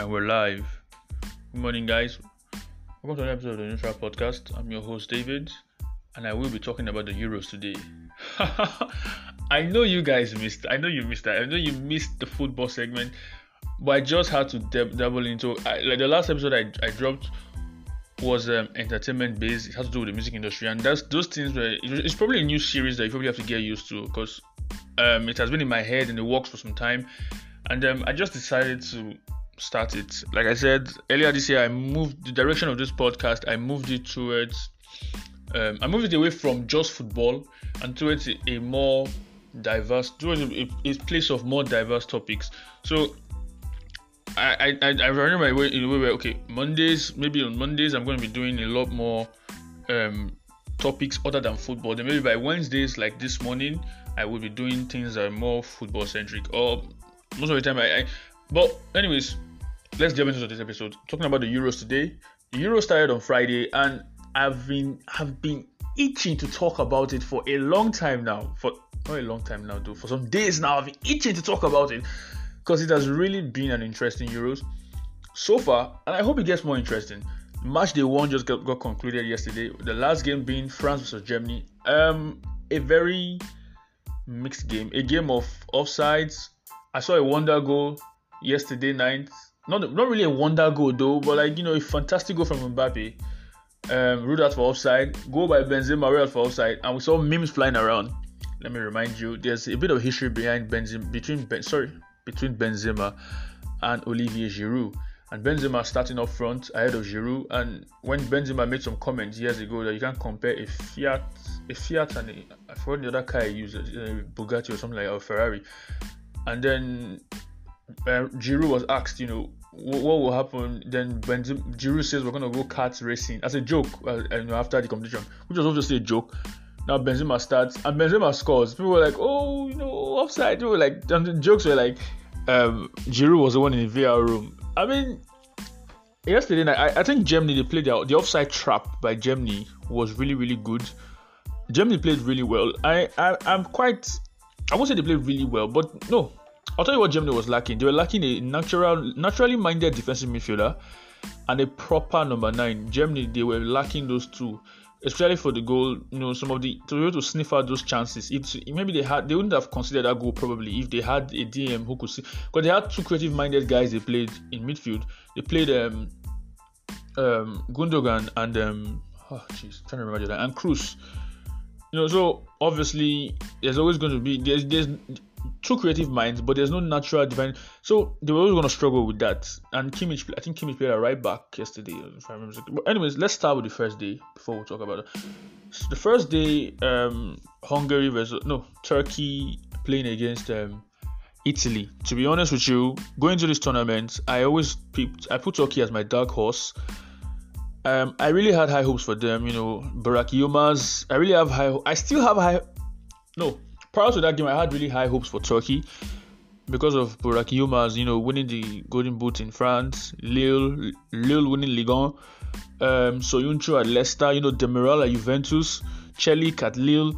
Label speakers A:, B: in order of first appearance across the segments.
A: and we're live. Good morning, guys. Welcome to another episode of the Neutral Podcast. I'm your host, David, and I will be talking about the Euros today. I know you guys missed. I know you missed that. I know you missed the football segment, but I just had to dabble into. I, like the last episode I, I dropped was um, entertainment based. It has to do with the music industry, and that's those things. Where it's probably a new series that you probably have to get used to because um, it has been in my head and it works for some time, and um, I just decided to start it. Like I said earlier this year, I moved the direction of this podcast. I moved it towards, um, I moved it away from just football and towards a, more diverse, towards a, a, place of more diverse topics. So I I I run my way in a way where okay Mondays maybe on Mondays I'm going to be doing a lot more um topics other than football. Then maybe by Wednesdays like this morning I will be doing things that are more football centric or most of the time I, I but anyways let's jump into this episode. Talking about the Euros today. The Euros started on Friday, and I've been have been itching to talk about it for a long time now. For not a long time now, though. For some days now, I've been itching to talk about it because it has really been an interesting Euros so far, and I hope it gets more interesting. Match day one just got, got concluded yesterday. The last game being France versus Germany. Um, a very mixed game. A game of offsides. I saw a wonder goal yesterday night not not really a wonder goal though, but like you know, a fantastic goal from Mbappe. Um, ruled out for offside. Goal by Benzema ruled out for offside, and we saw memes flying around. Let me remind you, there's a bit of history behind Benzema between ben, sorry between Benzema and Olivier Giroud. And Benzema starting up front ahead of Giroud. And when Benzema made some comments years ago that you can't compare a Fiat, a Fiat and a, I forgot the other car he used, a Bugatti or something like or Ferrari. And then uh, Giroud was asked, you know, what, what will happen? Then when Giroud says we're gonna go kart racing as a joke, uh, after the competition, which was obviously a joke. Now Benzema starts and Benzema scores. People were like, oh, you know, offside. People were like, the jokes were like, um, Giroud was the one in the VR room. I mean, yesterday night, I, I think Germany they played the, the offside trap by Germany was really really good. Germany played really well. I, I I'm quite. I won't say they played really well, but no, I'll tell you what Germany was lacking. They were lacking a natural, naturally minded defensive midfielder and a proper number nine. Germany, they were lacking those two, especially for the goal. You know, some of the to be able to sniff out those chances. It's maybe they had they wouldn't have considered that goal probably if they had a DM who could see because they had two creative minded guys they played in midfield. They played um um Gundogan and um oh jeez trying to remember that and Kroos. You know, so obviously there's always going to be there's there's two creative minds, but there's no natural divine. So they were always going to struggle with that. And Kimmich, I think Kimmich played a right back yesterday, if I remember. But anyways, let's start with the first day before we talk about it. So the first day, um, Hungary versus no Turkey playing against um, Italy. To be honest with you, going to this tournament, I always picked, I put Turkey as my dark horse. Um, I really had high hopes for them. You know, Burak Yilmaz. I really have high. I still have high. No, prior to that game, I had really high hopes for Turkey because of Burak Yilmaz, you know, winning the Golden Boot in France, Lille, Lille winning Ligue 1, um, Soyuncu at Leicester, you know, Demiral at Juventus, Celik at Lille,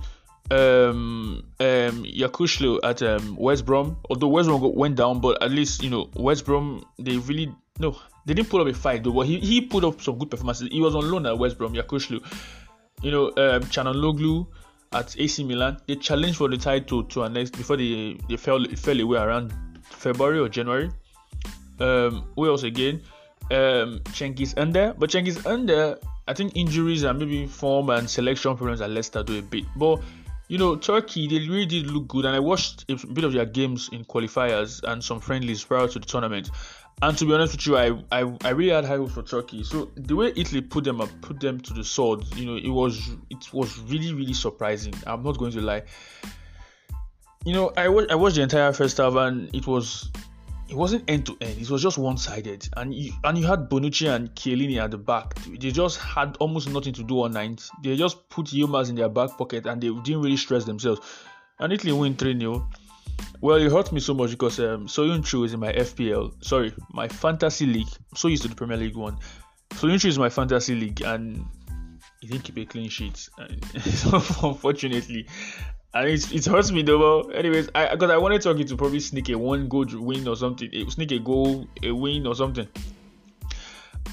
A: um, um, Yokuslu at um, West Brom. Although West Brom went down, but at least you know West Brom they really no they didn't put up a fight though. But he, he put up some good performances. He was on loan at West Brom, Yokuslu. You know, um, Calhanoglu at AC Milan. They challenged for the title to an next before they they fell fell away around February or January. Um, Wales again. Um, Cengiz Under, but Cengiz Under, I think injuries and maybe form and selection problems at Leicester do a bit. But you know, Turkey they really did look good, and I watched a bit of their games in qualifiers and some friendlies prior to the tournament. And to be honest with you, I, I, I really had high hopes for Turkey. So the way Italy put them up, put them to the sword, you know, it was it was really really surprising. I'm not going to lie. You know, I watched I watched the entire first half and it was it wasn't end to end. It was just one sided, and you and you had Bonucci and Chiellini at the back. They just had almost nothing to do on night. They just put Yilmaz in their back pocket and they didn't really stress themselves. And Italy win 3 0. Well, it hurt me so much because um, Soyuncu is in my FPL. Sorry, my fantasy league. I'm so used to the Premier League one. Soyuncu is my fantasy league, and he didn't keep a clean sheet. unfortunately, and it, it hurts me though. But anyways, I because I wanted Turkey to probably sneak a one goal win or something, sneak a goal, a win or something,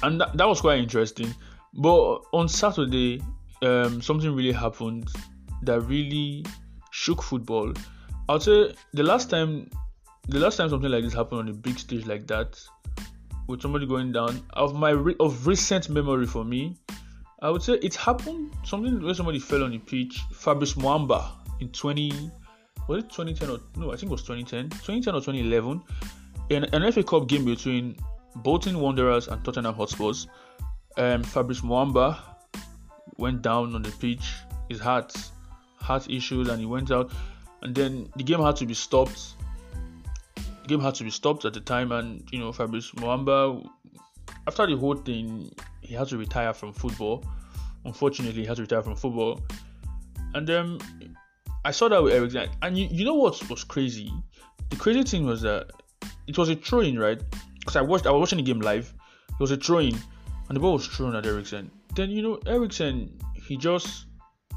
A: and that, that was quite interesting. But on Saturday, um, something really happened that really shook football. I'll say the last time, the last time something like this happened on a big stage like that, with somebody going down, of my re- of recent memory for me, I would say it happened something where somebody fell on the pitch. Fabrice Muamba in 20 was it 2010 or no? I think it was 2010, 2010 or 2011, in an FA Cup game between Bolton Wanderers and Tottenham Hotspurs. Um, Fabrice Muamba went down on the pitch. His heart heart issues, and he went out. And then the game had to be stopped. The game had to be stopped at the time, and you know Fabrice Muamba, after the whole thing, he had to retire from football. Unfortunately, he had to retire from football. And then I saw that with Eriksen, and you, you know what was crazy? The crazy thing was that it was a throw-in, right? Because I watched, I was watching the game live. It was a throw-in, and the ball was thrown at Eriksen. Then you know Eriksen, he just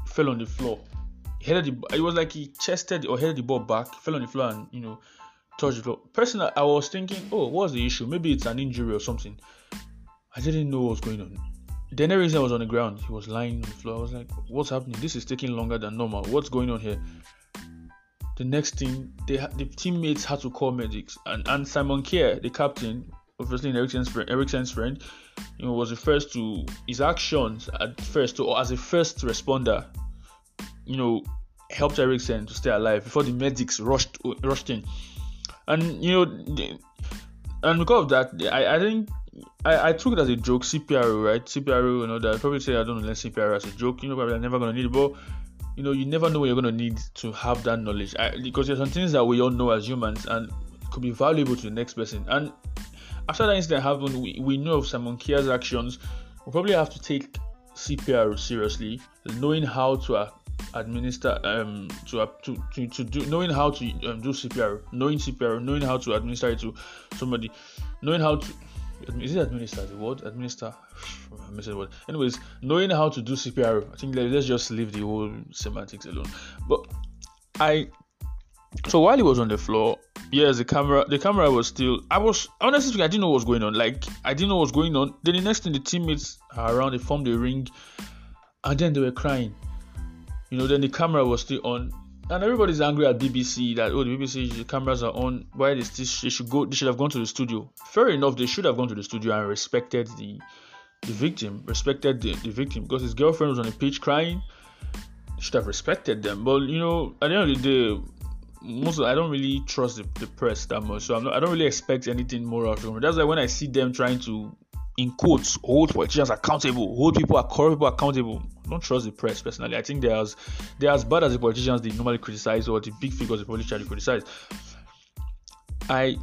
A: fell on the floor. He headed the, it was like he chested or headed the ball back, fell on the floor, and you know touched the floor. Personally, I was thinking, oh, what's the issue? Maybe it's an injury or something. I didn't know what was going on. Then Eriksen was on the ground. He was lying on the floor. I was like, what's happening? This is taking longer than normal. What's going on here? The next thing, they the teammates had to call medics, and, and Simon Kjær, the captain, obviously Eriksen's friend, Eriksen's friend, you know, was the first to his actions at first, or as a first responder, you know, helped Eriksen to stay alive before the medics rushed rushed in, and you know, and because of that, I, I think I, I took it as a joke, CPR, right? CPR, you know, that probably say I don't learn CPR as a joke, you know, probably I'm never gonna need it, but you know, you never know when you're gonna need to have that knowledge I, because there's some things that we all know as humans and could be valuable to the next person. And after that incident happened, we, we know of Simon Kjær's actions. We probably have to take CPR seriously, knowing how to uh, administer um to, to to to do knowing how to um, do CPR, knowing CPR, knowing how to administer it to somebody, knowing how to is it administer the word? Administer I'm missing the word. Anyways knowing how to do cpr i think let's just leave the whole semantics alone. But i so while he was on the floor yes the camera the camera was still i was honestly i didn't know what was going on. Like i didn't know what was going on. Then the next thing the teammates around they formed a ring and then they were crying you know then the camera was still on and everybody's angry at BBC that oh the BBC the cameras are on. Why they still they should go? They should have gone to the studio. Fair enough, they should have gone to the studio and respected the the victim, respected the, the victim because his girlfriend was on the pitch crying. Should have respected them. But you know, at the end of the day, most of, I don't really trust the, the press that much, so not, i don't really expect anything more out of them. That's why when I see them trying to in quotes, hold politicians accountable, hold people, corrupt people accountable. Don't trust the press personally. I think they're as they're as bad as the politicians they normally criticize or the big figures the politicians criticize. I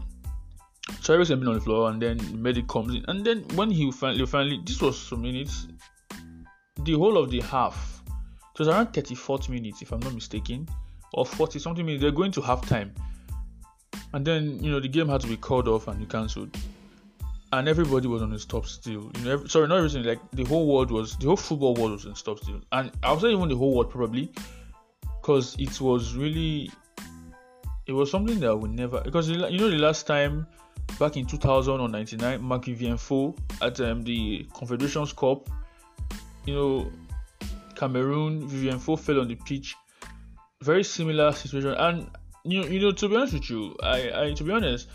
A: so everything been on the floor and then medic comes in and then when he finally finally this was some minutes the whole of the half it was around 34 minutes if I'm not mistaken or 40 something minutes they're going to half time and then you know the game had to be called off and you cancelled and everybody was on a stop still. You know, every, sorry, not everything. Like the whole world was, the whole football world was on stop still, and I would say even the whole world probably, because it was really, it was something that we would never. Because you know the last time, back in 2000 or 99, Marc-Vivien Foé at um, the Confederations Cup, you know, Cameroon, Vivien Foé fell on the pitch. Very similar situation, and you you know, to be honest with you, I, I to be honest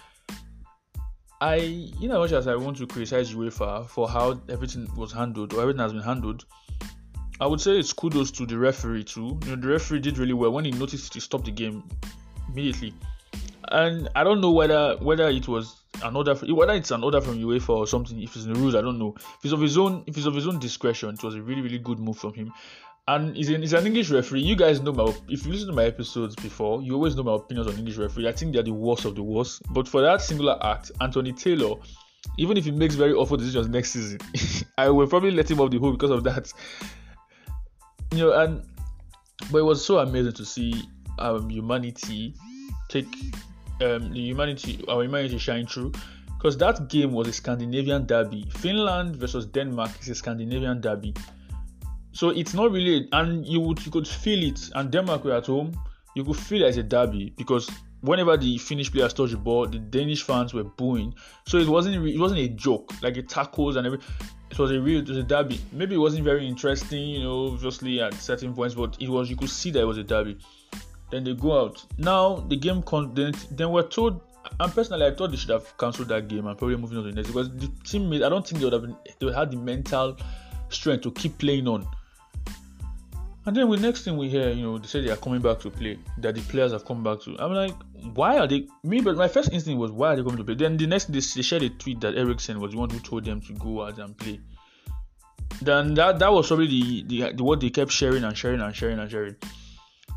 A: I, you know, much as I want to criticize UEFA for how everything was handled or everything has been handled, I would say it's kudos to the referee too. You know, the referee did really well when he noticed to stop the game immediately. And I don't know whether whether it was an order, whether it's an order from UEFA or something. If it's in the rules, I don't know. If it's of his own, if it's of his own discretion, it was a really really good move from him and he's an, he's an English referee. You guys know my if you listen to my episodes before, you always know my opinions on English referee. I think they're the worst of the worst. But for that singular act, Anthony Taylor, even if he makes very awful decisions next season, I will probably let him off the hook because of that. You know, and but it was so amazing to see um, humanity take um, the humanity our humanity shine through because that game was a Scandinavian derby. Finland versus Denmark is a Scandinavian derby so it's not really, and you would you could feel it. And Denmark were at home. you could feel it as a derby because whenever the Finnish players touched the ball, the Danish fans were booing. So it wasn't it wasn't a joke like the tackles and every. It was a real it was a derby. Maybe it wasn't very interesting, you know, obviously at certain points, but it was you could see that it was a derby. Then they go out. Now the game con- then, then we're told and personally, I thought they should have cancelled that game and probably moving on to the next because the teammates, I don't think they would have been, they would have the mental strength to keep playing on. And then the next thing we hear, you know, they say they are coming back to play, that the players have come back to. I'm like, why are they? Me, but my first instinct was, why are they coming to play? Then the next, day, they shared a tweet that Eriksen was the one who told them to go out and play. Then that that was probably the, the, the what they kept sharing and sharing and sharing and sharing.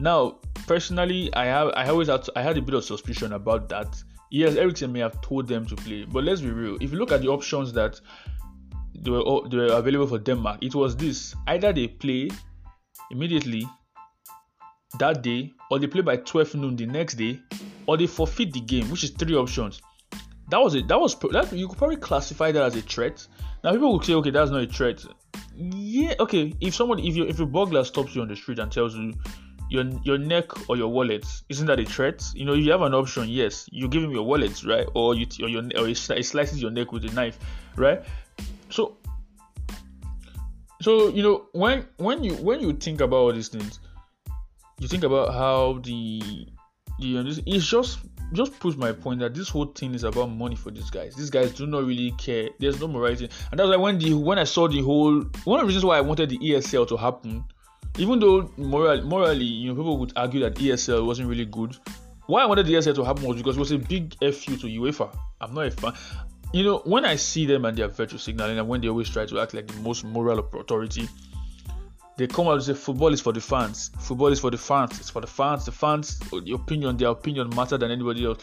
A: Now, personally, I have I always had I had a bit of suspicion about that. Yes, Eriksen may have told them to play, but let's be real. If you look at the options that they were, they were available for Denmark, it was this: either they play immediately that day, or they play by 12 noon the next day, or they forfeit the game, which is three options. That was it. That was that you could probably classify that as a threat. Now people will say, okay, that's not a threat. Yeah, okay. If someone, if you if a burglar stops you on the street and tells you your your neck or your wallet, isn't that a threat? You know, you have an option, yes, you give him your wallet, right? Or you or your or it slices your neck with a knife, right? So so you know when when you when you think about all these things you think about how the the it's just just proves my point that this whole thing is about money for these guys. These guys do not really care. There's no morality. And that's why when the when i saw the whole one of the reasons why i wanted the esl to happen even though moral, morally you know people would argue that esl wasn't really good why i wanted the esl to happen was because it was a big fu to uefa. I'm not a fan you know, when I see them and their virtue signaling, and when they always try to act like the most moral authority, they come out and say football is for the fans. Football is for the fans. It's for the fans. The fans, the opinion, their opinion matter than anybody else.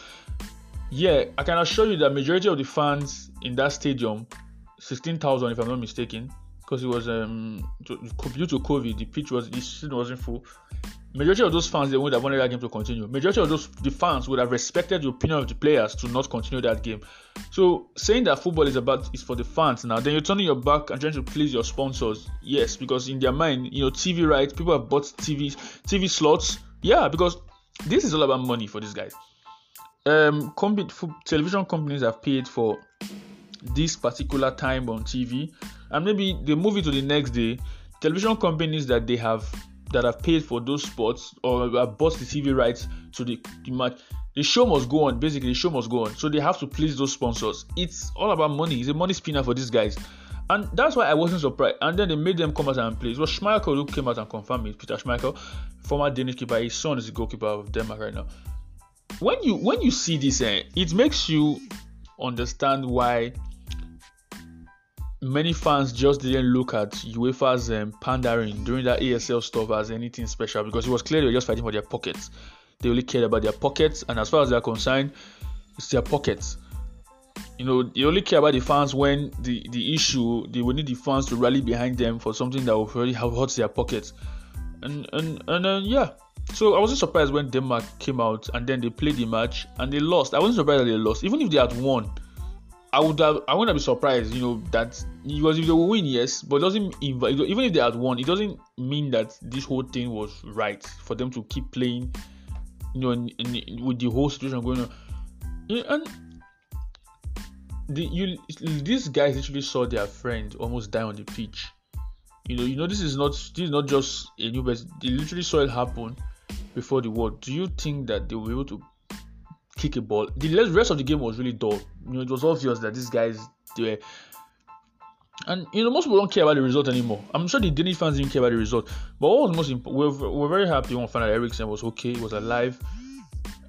A: Yeah, I can assure you that majority of the fans in that stadium, sixteen thousand if I'm not mistaken, because it was um due to COVID, the pitch was the season wasn't full majority of those fans they would have wanted that game to continue. Majority of those the fans would have respected the opinion of the players to not continue that game. So saying that football is about is for the fans now, then you're turning your back and trying to please your sponsors. Yes, because in their mind, you know, TV rights, people have bought TV TV slots. Yeah, because this is all about money for these guys. Um, television companies have paid for this particular time on TV, and maybe they move it to the next day. Television companies that they have that have paid for those spots or have bought the TV rights to the, the match. The show must go on. Basically, the show must go on. So they have to please those sponsors. It's all about money. It's a money spinner for these guys. And that's why I wasn't surprised. And then they made them come out and play. It was Schmeichel who came out and confirmed it. Peter Schmeichel, former Danish keeper. His son is the goalkeeper of Denmark right now. When you when you see this, eh, it makes you understand why many fans just didn't look at UEFA's um, pandering during that ESL stuff as anything special because it was clear they were just fighting for their pockets. They only cared about their pockets, and as far as they're concerned, it's their pockets. You know, they only care about the fans when the, the issue they will need the fans to rally behind them for something that will really hurt their pockets. And and and uh, yeah, so I wasn't surprised when Denmark came out and then they played the match and they lost. I wasn't surprised that they lost, even if they had won I would have, I wouldn't be surprised, you know, that because if they will win, yes, but doesn't even if they had won, it doesn't mean that this whole thing was right for them to keep playing, you know, in, in, with the whole situation going on. And the you these guys literally saw their friend almost die on the pitch. You know, you know, this is not this is not just a new best. They literally saw it happen before the war. Do you think that they be able to kick a ball. The rest of the game was really dull. You know, it was obvious that these guys they were. And you know, most people don't care about the result anymore. I'm sure the Danish fans didn't care about the result. But what was most important, we're, we're very happy when we found out Eriksen was okay, he was alive.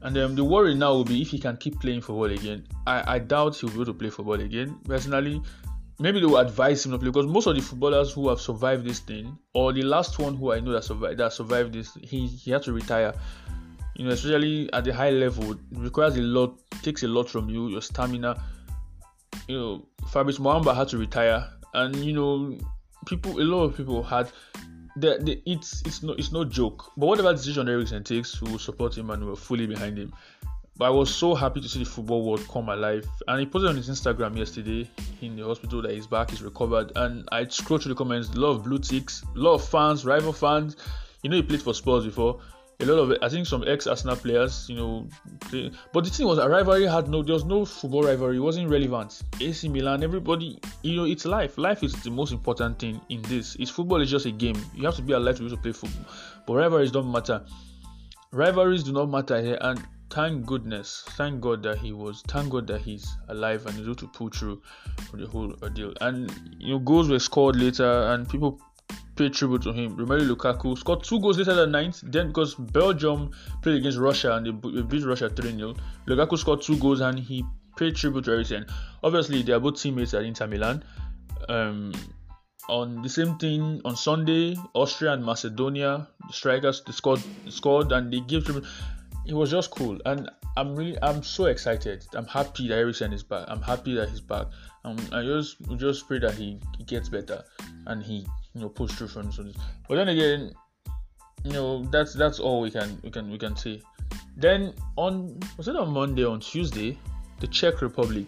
A: And um, the worry now will be if he can keep playing football again. I, I doubt he'll be able to play football again. Personally, maybe they will advise him to play because most of the footballers who have survived this thing, or the last one who I know that survived that survived this, he he had to retire you know, especially at the high level, it requires a lot, takes a lot from you, your stamina. You know, Fabrice Muamba had to retire, and you know, people, a lot of people had. The, the, it's it's no it's no joke. But whatever decision Eriksen takes, we will support him and we're fully behind him. But I was so happy to see the football world come alive. And he posted on his Instagram yesterday in the hospital that his back is recovered. And I scrolled through the comments, a lot of blue ticks, a lot of fans, rival fans. You know, he played for Spurs before a lot of I think some ex Arsenal players, you know, they, but the thing was a rivalry had no there was no football rivalry, it wasn't relevant. AC Milan, everybody, you know, it's life. Life is the most important thing in this. It's football is just a game. You have to be alive to be able to play football, but rivalries don't matter. Rivalries do not matter here, and thank goodness, thank God that he was, thank God that he's alive and able to pull through the whole ordeal. And you know, goals were scored later, and people pay tribute to him. Romelu Lukaku scored two goals later than ninth. Then because Belgium played against Russia and they beat Russia 3 0, Lukaku scored two goals and he paid tribute to everything. Obviously, they are both teammates at Inter Milan. Um, on the same thing on Sunday, Austria and Macedonia, the strikers they scored scored and they gave tribute. It was just cool, and I'm really I'm so excited. I'm happy that Eriksen is back. I'm happy that he's back. Um, I just just pray that he, he gets better and he you know push through from this. But then again, you know that's that's all we can we can we can say. Then on was it on Monday on Tuesday, the Czech Republic,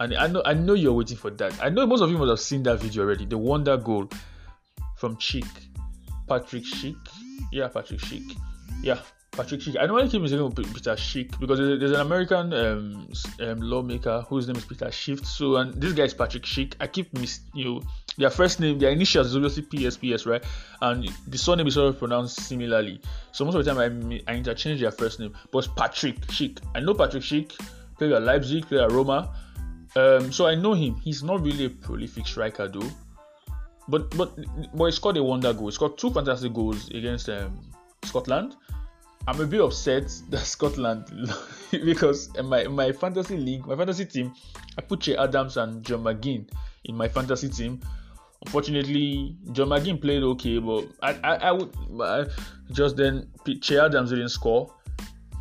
A: and I know I know you're waiting for that. I know most of you must have seen that video already. The wonder goal from Chick, Patrick Schick, yeah Patrick Schick, yeah Patrick Schick. I I keep mistaking Peter Schick because there's, an American um, um, lawmaker whose name is Peter Schiff. So and this guy is Patrick Schick. I keep mis you know their first name, their initials is obviously PSPS, right? And the surname is always pronounced similarly. So most of the time I, I interchange their first name, but Patrick Schick. I know Patrick Schick, played at Leipzig, played at Roma. Um, so I know him. He's not really a prolific striker though. But but but he scored a wonder goal. He scored two fantastic goals against um, Scotland I'm a bit upset that Scotland because in my in my fantasy league, my fantasy team, I put Che Adams and John McGinn in my fantasy team. Unfortunately, John McGinn played okay, but I I, I would I, just then Che Adams didn't score.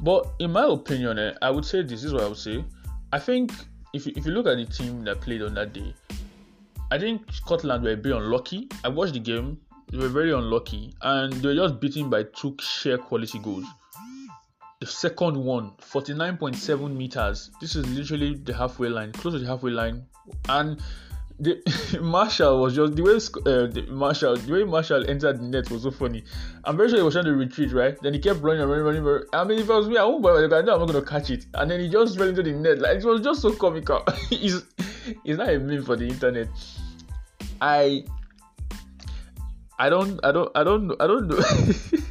A: But in my opinion, eh, I would say this is what I would say. I think if you, if you look at the team that played on that day, I think Scotland were a bit unlucky. I watched the game they were very unlucky and they were just beaten by two sheer quality goals. The second one, 49.7 meters. This is literally the halfway line, close to the halfway line. And the Marshall was just the way uh, the Marshall the way Marshall entered the net was so funny. I'm very sure he was trying to retreat, right? Then he kept running and running, running, I mean, if it was me, I won't bother. I know I'm not gonna catch it. And then he just ran into the net. Like it was just so comical. he's he's not a meme for the internet. I I don't, I don't, I don't, I don't know.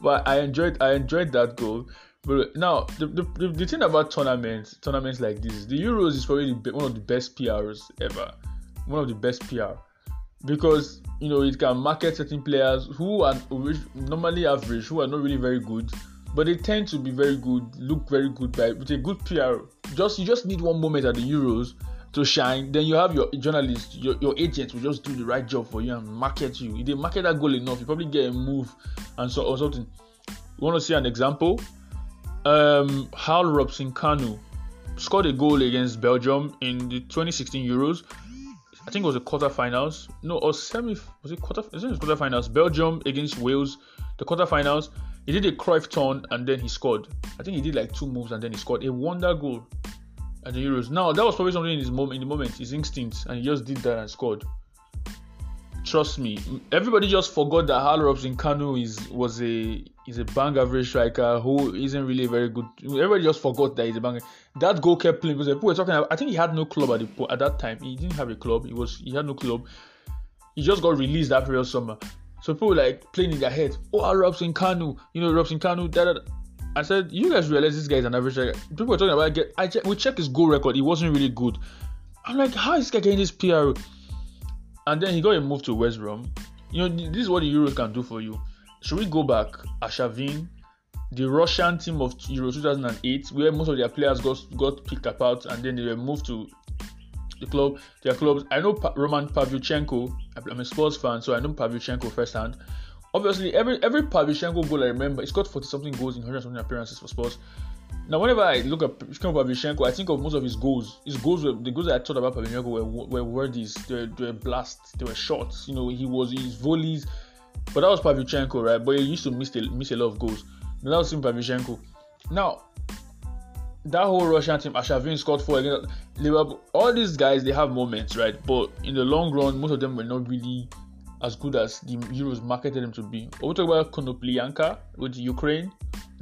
A: but I enjoyed, I enjoyed that goal. But now the, the, the, thing about tournaments, tournaments like this, the Euros is probably the, one of the best PRs ever. One of the best PR because you know it can market certain players who are normally average, who are not really very good, but they tend to be very good, look very good by with a good PR. Just you just need one moment at the Euros to shine, then you have your journalist, your, your agent will just do the right job for you and market you. If they market that goal enough, you probably get a move and so or something. You want to see an example? Um, Hal Robson Kanu scored a goal against Belgium in the 2016 Euros. I think it was the quarterfinals. No, or semi. Was it quarter? Is it quarterfinals? Belgium against Wales. The quarterfinals. He did a Cruyff turn and then he scored. I think he did like two moves and then he scored a wonder goal at the Euros. Now that was probably something in his moment, in the moment, his instincts, and he just did that and scored. Trust me, everybody just forgot that Hal Robson Kanu is was a is a bang average striker who isn't really very good. Everybody just forgot that he's a bang. That goal kept playing because people were talking. About, I think he had no club at the at that time. He didn't have a club. He was he had no club. He just got released that period summer. So people like playing in their head. Oh, Hal Robson Kanu, you know Robson Kanu. Da, da, da. I said, you guys realize this guy is an average striker. People were talking about get. I check, we checked his goal record. He wasn't really good. I'm like, how is this guy getting this PR? And then he got a move to West Brom. You know, this is what the Euros can do for you. Should we go back? Arshavin, the Russian team of Euro 2008, where most of their players got got picked apart and then they were moved to the club, their clubs. I know pa- Roman Pavlyuchenko. I'm a sports fan, so I know Pavlyuchenko firsthand obviously every every Pavlyuchenko goal I remember, he's got 40 something goals in 100 something appearances for Spurs. Now, whenever I look at Pavlyuchenko, I think of most of his goals. His goals were the goals that I thought about Pavlyuchenko were were worthies. They were, they were blasts. They were shots. You know, he was his volleys. But that was Pavlyuchenko, right? But he used to miss a, miss a lot of goals. Now, that was him Pavlyuchenko. Now, that whole Russian team, Arshavin scored four Liverpool. All these guys, they have moments, right? But in the long run, most of them were not really as good as the Euros marketed him to be. we talk about Konoplyanka with Ukraine,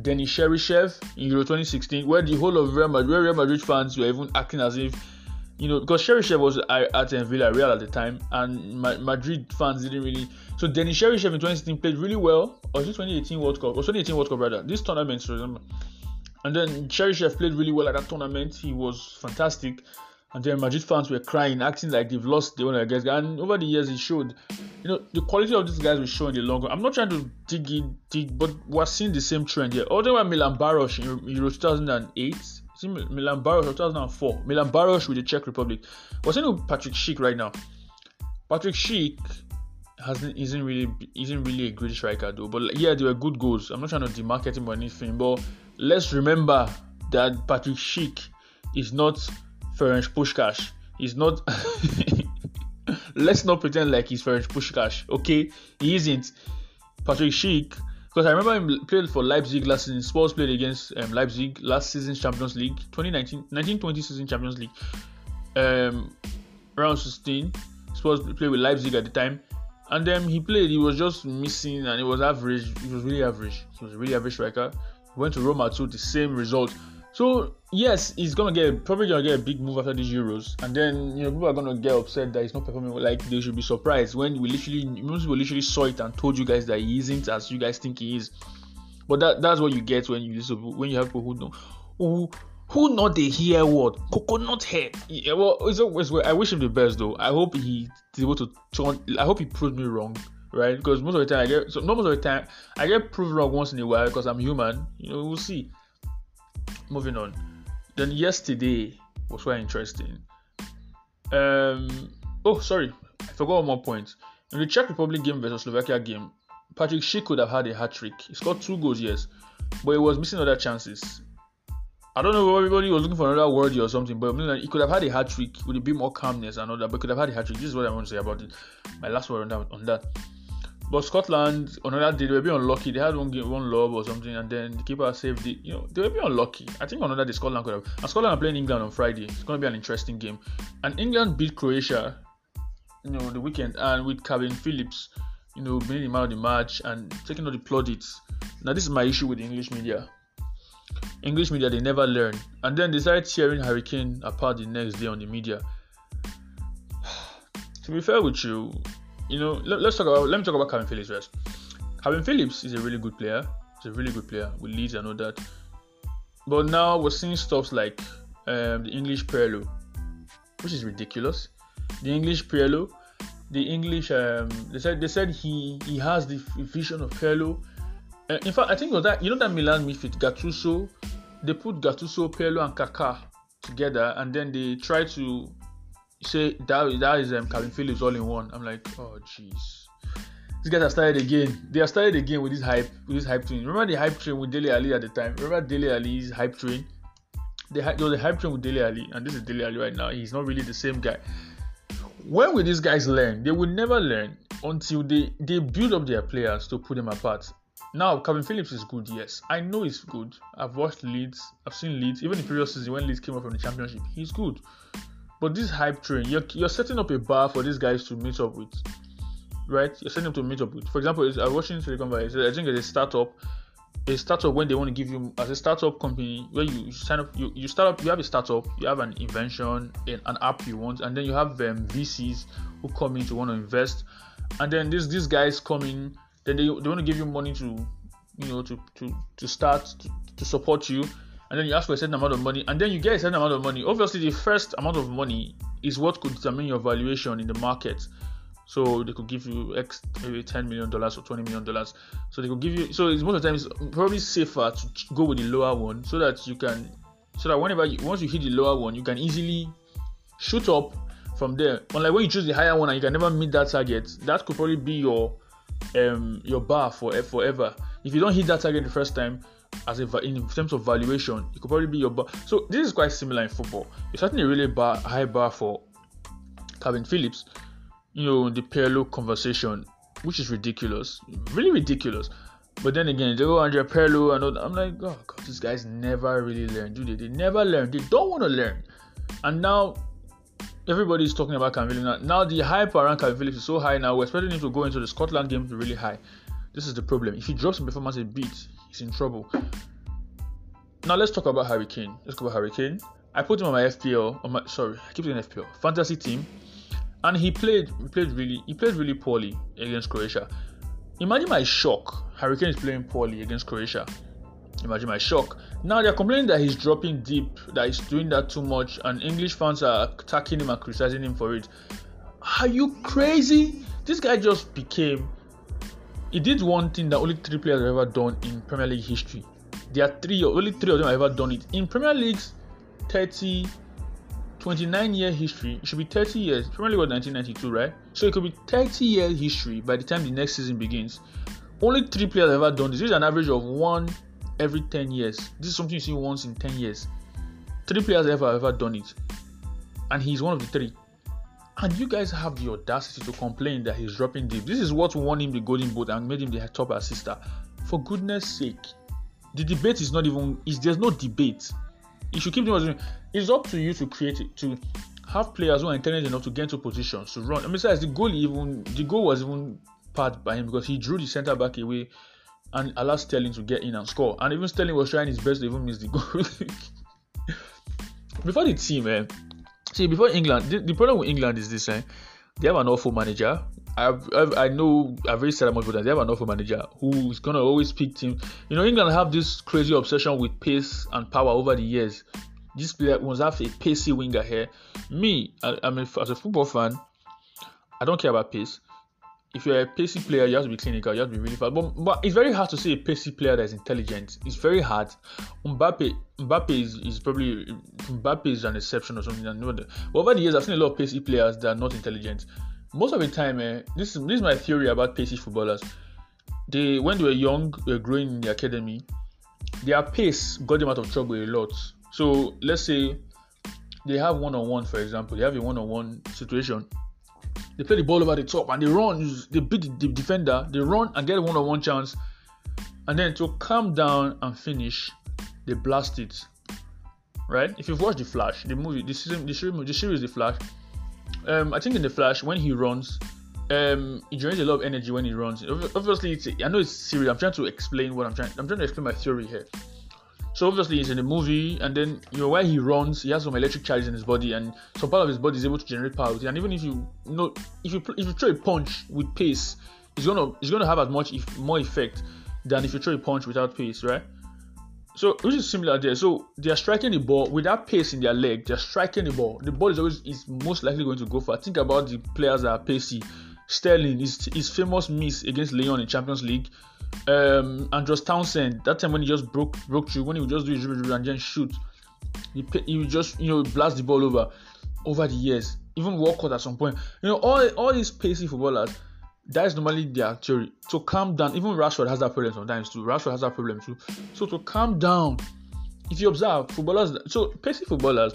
A: Denis Cheryshev in Euro 2016, where the whole of Real Madrid, Real Madrid fans were even acting as if, you know, because Cheryshev was at, Villarreal at the time, and Madrid fans didn't really. So Denis Cheryshev in 2016 played really well. Or it 2018 World Cup? Or 2018 World Cup rather. This tournament, remember. And then Cheryshev played really well at that tournament. He was fantastic. And then Madrid fans were crying, acting like they've lost the one against. And over the years, it showed. You know, the quality of these guys will show in the long run. I'm not trying to dig in, dig, but we're seeing the same trend here. Other than Milan Baros in Euro 2008, see Milan Baros 2004, Milan Baros with the Czech Republic. We're seeing Patrick Schick right now. Patrick Schick hasn't isn't really isn't really a great striker though. But yeah, they were good goals. I'm not trying to demarket him or anything, but let's remember that Patrick Schick is not Ferenc Puskas. He's not. let's not pretend like he's Ferenc Puskas. Okay, he isn't. Patrick Schick. Because I remember him played for Leipzig last season. Spurs played against um, Leipzig last season's Champions League, 2019 1920 season Champions League. Um, round 16. Spurs played with Leipzig at the time. And then he played, he was just missing and it was average. He was really average. He was really average striker. He went to Roma too, the same result. So yes, he's gonna get probably gonna get a big move after these Euros, and then you know people are gonna get upset that he's not performing. Like they should be surprised when we literally, most people literally saw it and told you guys that he isn't as you guys think he is. But that that's what you get when you when you have people who know who who not they hear what coconut head. Yeah, well, it's always I wish him the best though. I hope he's able to turn. I hope he proves me wrong, right? Because most of the time I get so not most of the time I get proved wrong once in a while because I'm human. You know, we'll see. Moving on. Then yesterday was quite interesting. Um. Oh, sorry, I forgot one more point. In the Czech Republic game versus Slovakia game, Patrick Schick could have had a hat trick. He scored two goals, yes, but he was missing other chances. I don't know if everybody was looking for another word or something, but he could have had a hat trick with a bit more calmness and all that, but could have had a hat trick. This is what I want to say about it. My last word on that. On that. But Scotland, on another day, they were bit unlucky. They had one game, one lob or something, and then the keeper saved it. You know, they were bit unlucky. I think on another day, Scotland could have. And Scotland are playing England on Friday. It's going to be an interesting game. And England beat Croatia, you know, the weekend, and with Kalvin Phillips, you know, being the man of the match and taking all the plaudits. Now, this is my issue with the English media English media they never learn, and then they started tearing Harry Kane apart the next day on the media. to be fair with you, you know, let, us talk about let me talk about Kalvin Phillips first. Kalvin Phillips is a really good player. He's a really good player with Leeds. I know that, but now we're seeing stuff like um, the English Pirlo, which is ridiculous. The English Pirlo, the English um, they said they said he he has the vision of Pirlo uh, in fact, I think was that you know that Milan midfield Gattuso, they put Gattuso, Pirlo, and Kaká together, and then they try to say that that is um, Kalvin Phillips all in one. I'm like, oh jeez. These guys have started again. They have started again with this hype, with this hype train. Remember the hype train with Dele Alli at the time? Remember Dele Alli's hype train? They had there was a hype train with Dele Alli, and this is Dele Alli right now. He's not really the same guy. When will these guys learn? They will never learn until they they build up their players to put them apart. Now, Kalvin Phillips is good, yes. I know he's good. I've watched Leeds, I've seen Leeds, even the previous season when Leeds came up from the championship, he's good. But this hype train, you're, you're setting up a bar for these guys to meet up with, right? You're setting them to meet up with. For example, I was watching Silicon Valley, I think it's a startup, a startup when they want to give you as a startup company where you sign up, you, you start up, you have a startup, you have an invention, an app you want, and then you have um, VCs who come in to want to invest, and then these these guys come in then they, they want to give you money to you know to to to start to, to support you and then you ask for a certain amount of money and then you get a certain amount of money. Obviously the first amount of money is what could determine your valuation in the market. So they could give you x maybe 10 million dollars or 20 million dollars. So they could give you so it's most of the time it's probably safer to go with the lower one so that you can so that whenever you once you hit the lower one you can easily shoot up from there. Unlike when you choose the higher one and you can never meet that target that could probably be your um, your bar for forever. If you don't hit that target the first time, as a in terms of valuation, it could probably be your bar. So this is quite similar in football. It's certainly a really bar, high bar for Kalvin Phillips. You know the Pirlo conversation, which is ridiculous, really ridiculous. But then again, they go Andre Pirlo and all, I'm like, oh god, these guys never really learn, do they? They never learn. They don't want to learn. And now everybody is talking about Kalvin now. Now the hype around Kalvin Phillips is so high now. We're expecting him to go into the Scotland game really high. This is the problem. If he drops the performance a bit, in trouble. Now let's talk about Harry Kane. Let's go about Harry Kane. I put him on my FPL. On my sorry, I keep saying FPL fantasy team, and he played. He played really. He played really poorly against Croatia. Imagine my shock. Harry Kane is playing poorly against Croatia. Imagine my shock. Now they're complaining that he's dropping deep, that he's doing that too much, and English fans are attacking him and criticizing him for it. Are you crazy? This guy just became. He did one thing that only three players have ever done in Premier League history. There are three, only three of them have ever done it. In Premier League's 30, 29 year history, it should be 30 years. Premier League was 1992, right? So it could be 30 year history by the time the next season begins. Only three players have ever done this. This is an average of one every 10 years. This is something you see once in 10 years. Three players have ever, ever done it. And he's one of the three. And you guys have the audacity to complain that he's dropping deep. This is what won him the golden boot and made him the top assister. For goodness sake. The debate is not even is there's no debate. You should keep doing it's up to you to create it to have players who are intelligent enough to get into positions to run. I mean, besides the goal even the goal was even part by him because he drew the centre back away and allowed Sterling to get in and score. And even Sterling was trying his best to even miss the goal. before the team, eh, see, before England, the, the, problem with England is this, eh, they have an awful manager. I've, I've, i know I've very said about that. They have an awful manager who is gonna always pick team. You know, England have this crazy obsession with pace and power over the years. This player must have a pacey winger here. Me, I, mean, as a football fan, I don't care about pace if you're a pacey player, you have to be clinical, you have to be really fast. But, but it's very hard to see a pacey player that is intelligent. It's very hard. Mbappe, Mbappe is, is probably Mbappe is an exception or something. But over the years, I've seen a lot of pacey players that are not intelligent. Most of the time, eh, this is this is my theory about pacey footballers. They when they were young, they were growing in the academy. Their pace got them out of trouble a lot. So let's say they have one on one, for example, they have a one on one situation they play the ball over the top and they run, they beat the defender, they run and get one on one chance. And then to calm down and finish, they blast it. Right? If you've watched The Flash, the movie, the season, the series, the series The Flash, um, I think in The Flash, when he runs, um, he generates a lot of energy when he runs. Obviously, I know it's serious. I'm trying to explain what I'm trying. I'm trying to explain my theory here. So obviously he's in the movie, and then you know where he runs, he has some electric charges in his body, and some part of his body is able to generate power. And even if you, you know, if you if you throw a punch with pace, it's gonna it's gonna have as much if more effect than if you throw a punch without pace, right? So which is similar there. So they are striking the ball without pace in their leg. They're striking the ball. The ball is always is most likely going to go for. Think about the players that are pacey. Sterling, his, his famous miss against Lyon in Champions League um, Andros Townsend, that time when he just broke broke through, when he would just do his dribble and then shoot, he, he would just you know blast the ball over over the years. Even Walcott at some point, you know, all all these pacey footballers, that is normally their theory. To calm down, even Rashford has that problem sometimes too. Rashford has that problem too. So to calm down, if you observe footballers, so pacey footballers,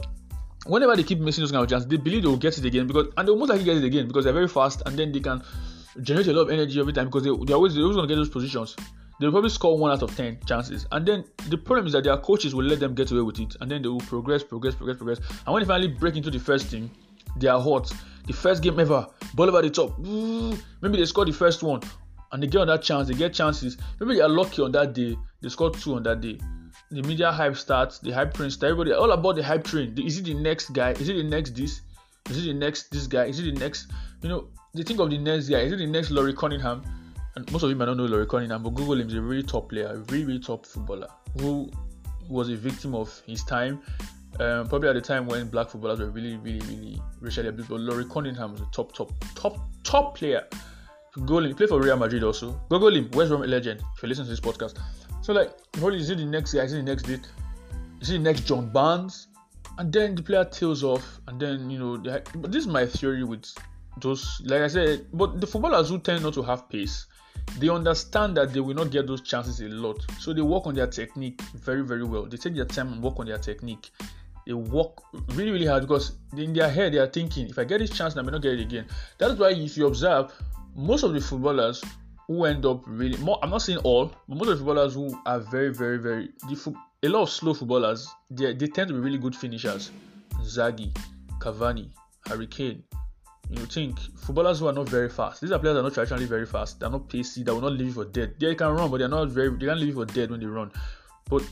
A: whenever they keep missing those kind of chances, they believe they will get it again because and they will most likely get it again because they're very fast and then they can generate a lot of energy every time because they, they're always always gonna get those positions. They'll probably score one out of ten chances, and then the problem is that their coaches will let them get away with it, and then they will progress, progress, progress, progress. And when they finally break into the first team, they are hot. The first game ever, ball over the top. Maybe they score the first one, and they get on that chance. They get chances. Maybe they are lucky on that day. They score two on that day. The media hype starts. The hype train starts. Everybody all about the hype train. Is it the next guy? Is it the next this? Is it the next this guy? Is it the next? You know, they think of the next guy. Is it the next Laurie Cunningham? And most of you might not know Laurie Cunningham, but Google him. He's a really top player, a really, really top footballer who was a victim of his time. Um, probably at the time when black footballers were really, really, really racially abused. But Laurie Cunningham was a top, top, top, top player. Google him. He played for Real Madrid also. Google him. West Brom legend. If you listen to this podcast. So like, probably is it the next guy? Is it the next date? Is it the next John Barnes? And then the player tails off, and then you know, the, but this is my theory with those like I said, but the footballers who tend not to have pace, they understand that they will not get those chances a lot. So they work on their technique very, very well. They take their time and work on their technique. They work really, really hard because in their head they are thinking, if I get this chance, I may not get it again. That's why if you observe, most of the footballers who end up really more I'm not saying all, but most of the footballers who are very, very, very a lot of slow footballers, they, they tend to be really good finishers. Zaggy, Cavani, Harry Kane. You think footballers who are not very fast. These are players that are not traditionally very fast. They're not pacey. They will not leave you for dead. They can run, but they're not very. They can't leave you for dead when they run. But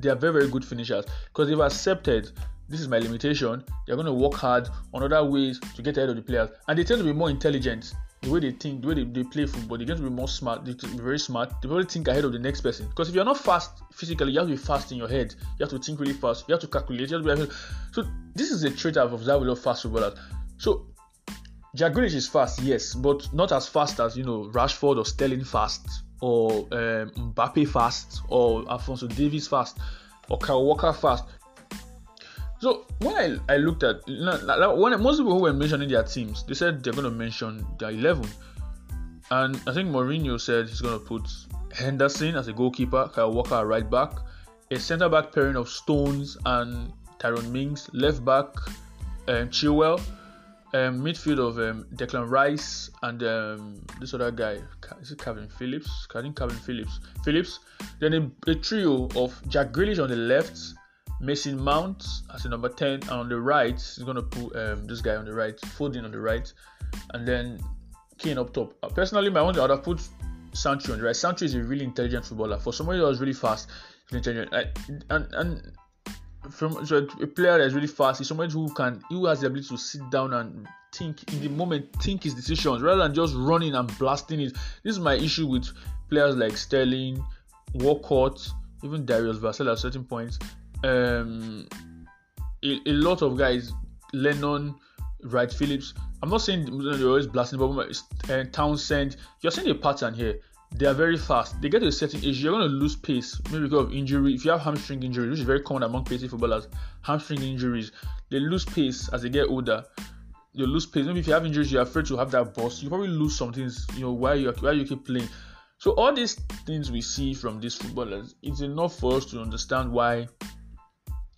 A: they are very very good finishers because they've accepted this is my limitation. They're going to work hard on other ways to get ahead of the players, and they tend to be more intelligent. The way they think, the way they, they play football, they get to be more smart. They be very smart. They probably think ahead of the next person. Because if you're not fast physically, you have to be fast in your head. You have to think really fast. You have to calculate. Have to so this is a trait I've observed with fast footballers. So Jack Grealish is fast, yes, but not as fast as you know Rashford or Sterling fast or um, Mbappe fast or Alphonso Davies fast or Kyle Walker fast. So when I, I looked at when most people who were mentioning their teams, they said they're going to mention their 11. And I think Mourinho said he's going to put Henderson as a goalkeeper, Kyle Walker right back, a centre back pairing of Stones and Tyrone Mings, left back um, Chilwell, um, midfield of um, Declan Rice and um, this other guy, is it Kalvin Phillips? I think Kalvin Phillips. Phillips. Then a, a trio of Jack Grealish on the left, Mason Mount as a number 10, and on the right, he's going to put um, this guy on the right, Foden on the right, and then Kane up top. Uh, personally, my own, I would have put Sancho on the right. Sancho is a really intelligent footballer. For somebody that was really fast, intelligent. I, and, and a player that is really fast is somebody who can who has the ability to sit down and think in the moment, think his decisions rather than just running and blasting it. This is my issue with players like Sterling, Walcott, even Darius Vassell at certain points um, a, a, lot of guys, Lennon, Wright Phillips. I'm not saying they're always blasting, but uh, Townsend, you're seeing a pattern here. They are very fast. They get to a certain age, you're going to lose pace, maybe because of injury. If you have hamstring injury, which is very common among pacey footballers, hamstring injuries, they lose pace as they get older. You lose pace. Maybe if you have injuries, you're afraid to have that burst. You probably lose some things, you know, while you while you keep playing. So all these things we see from these footballers, it's enough for us to understand why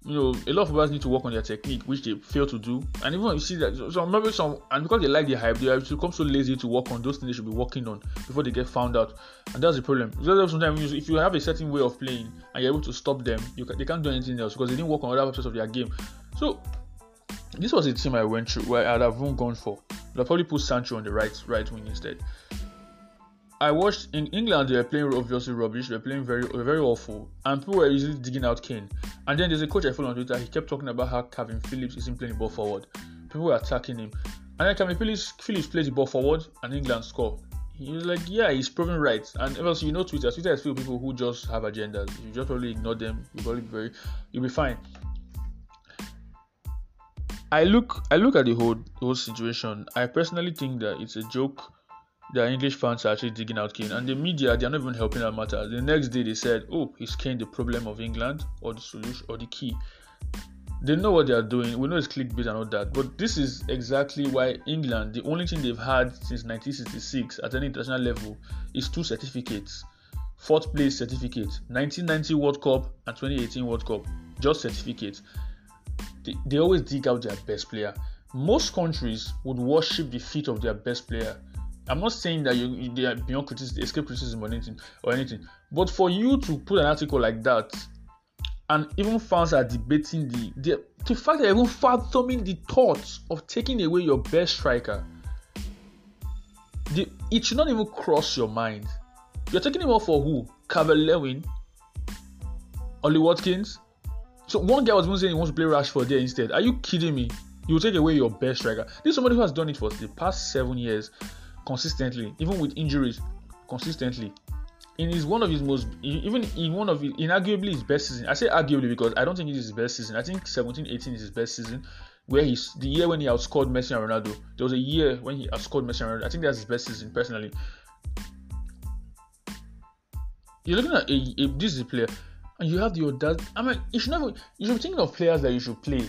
A: you know, a lot of footballers need to work on their technique, which they fail to do. And even you see that, so maybe some, and because they like the hype, they have become so lazy to work on those things they should be working on before they get found out. And that's the problem. Because sometimes, if you have a certain way of playing and you're able to stop them, you can, they can't do anything else because they didn't work on other aspects of their game. So, this was a team I went through where I'd have gone for. I'd probably put Sancho on the right right wing instead. I watched in England they were playing obviously rubbish, they were playing very very awful, and people were usually digging out Kane. And then there's a coach I follow on Twitter, he kept talking about how Kevin Phillips isn't playing the ball forward. People were attacking him. And then Kalvin Phillips, Phillips plays the ball forward and England score. He was like, Yeah, he's proven right. And also you know Twitter, Twitter is full people who just have agendas. You just probably ignore them, you'll probably be very you'll be fine. I look I look at the whole whole situation. I personally think that it's a joke the English fans are actually digging out Kane, and the media they are not even helping that matter. The next day they said, "Oh, is Kane the problem of England or the solution or the key?" They know what they are doing. We know it's clickbait and all that, but this is exactly why England, the only thing they've had since 1966 at any international level, is two certificates: fourth place certificate, 1990 World Cup and 2018 World Cup, just certificates. They, they always dig out their best player. Most countries would worship the feet of their best player I'm not saying that you, they are beyond criticism, escape criticism or anything or anything, but for you to put an article like that, and even fans are debating the the, the fact that even fathoming the thoughts of taking away your best striker, the, it should not even cross your mind. You're taking him off for who? Calvert Lewin, Ollie Watkins. So one guy was even saying he wants to play Rashford there instead. Are you kidding me? You will take away your best striker. This is somebody who has done it for the past seven years consistently, even with injuries, consistently. In his one of his most, even in one of his, inarguably his best season. I say arguably because I don't think it is his best season. I think 17-18 is his best season, where he's the year when he outscored Messi and Ronaldo. There was a year when he outscored Messi and Ronaldo. I think that's his best season personally. You're looking at a, a this is a player, and you have the audacity. I mean, you should never. You should be thinking of players that you should play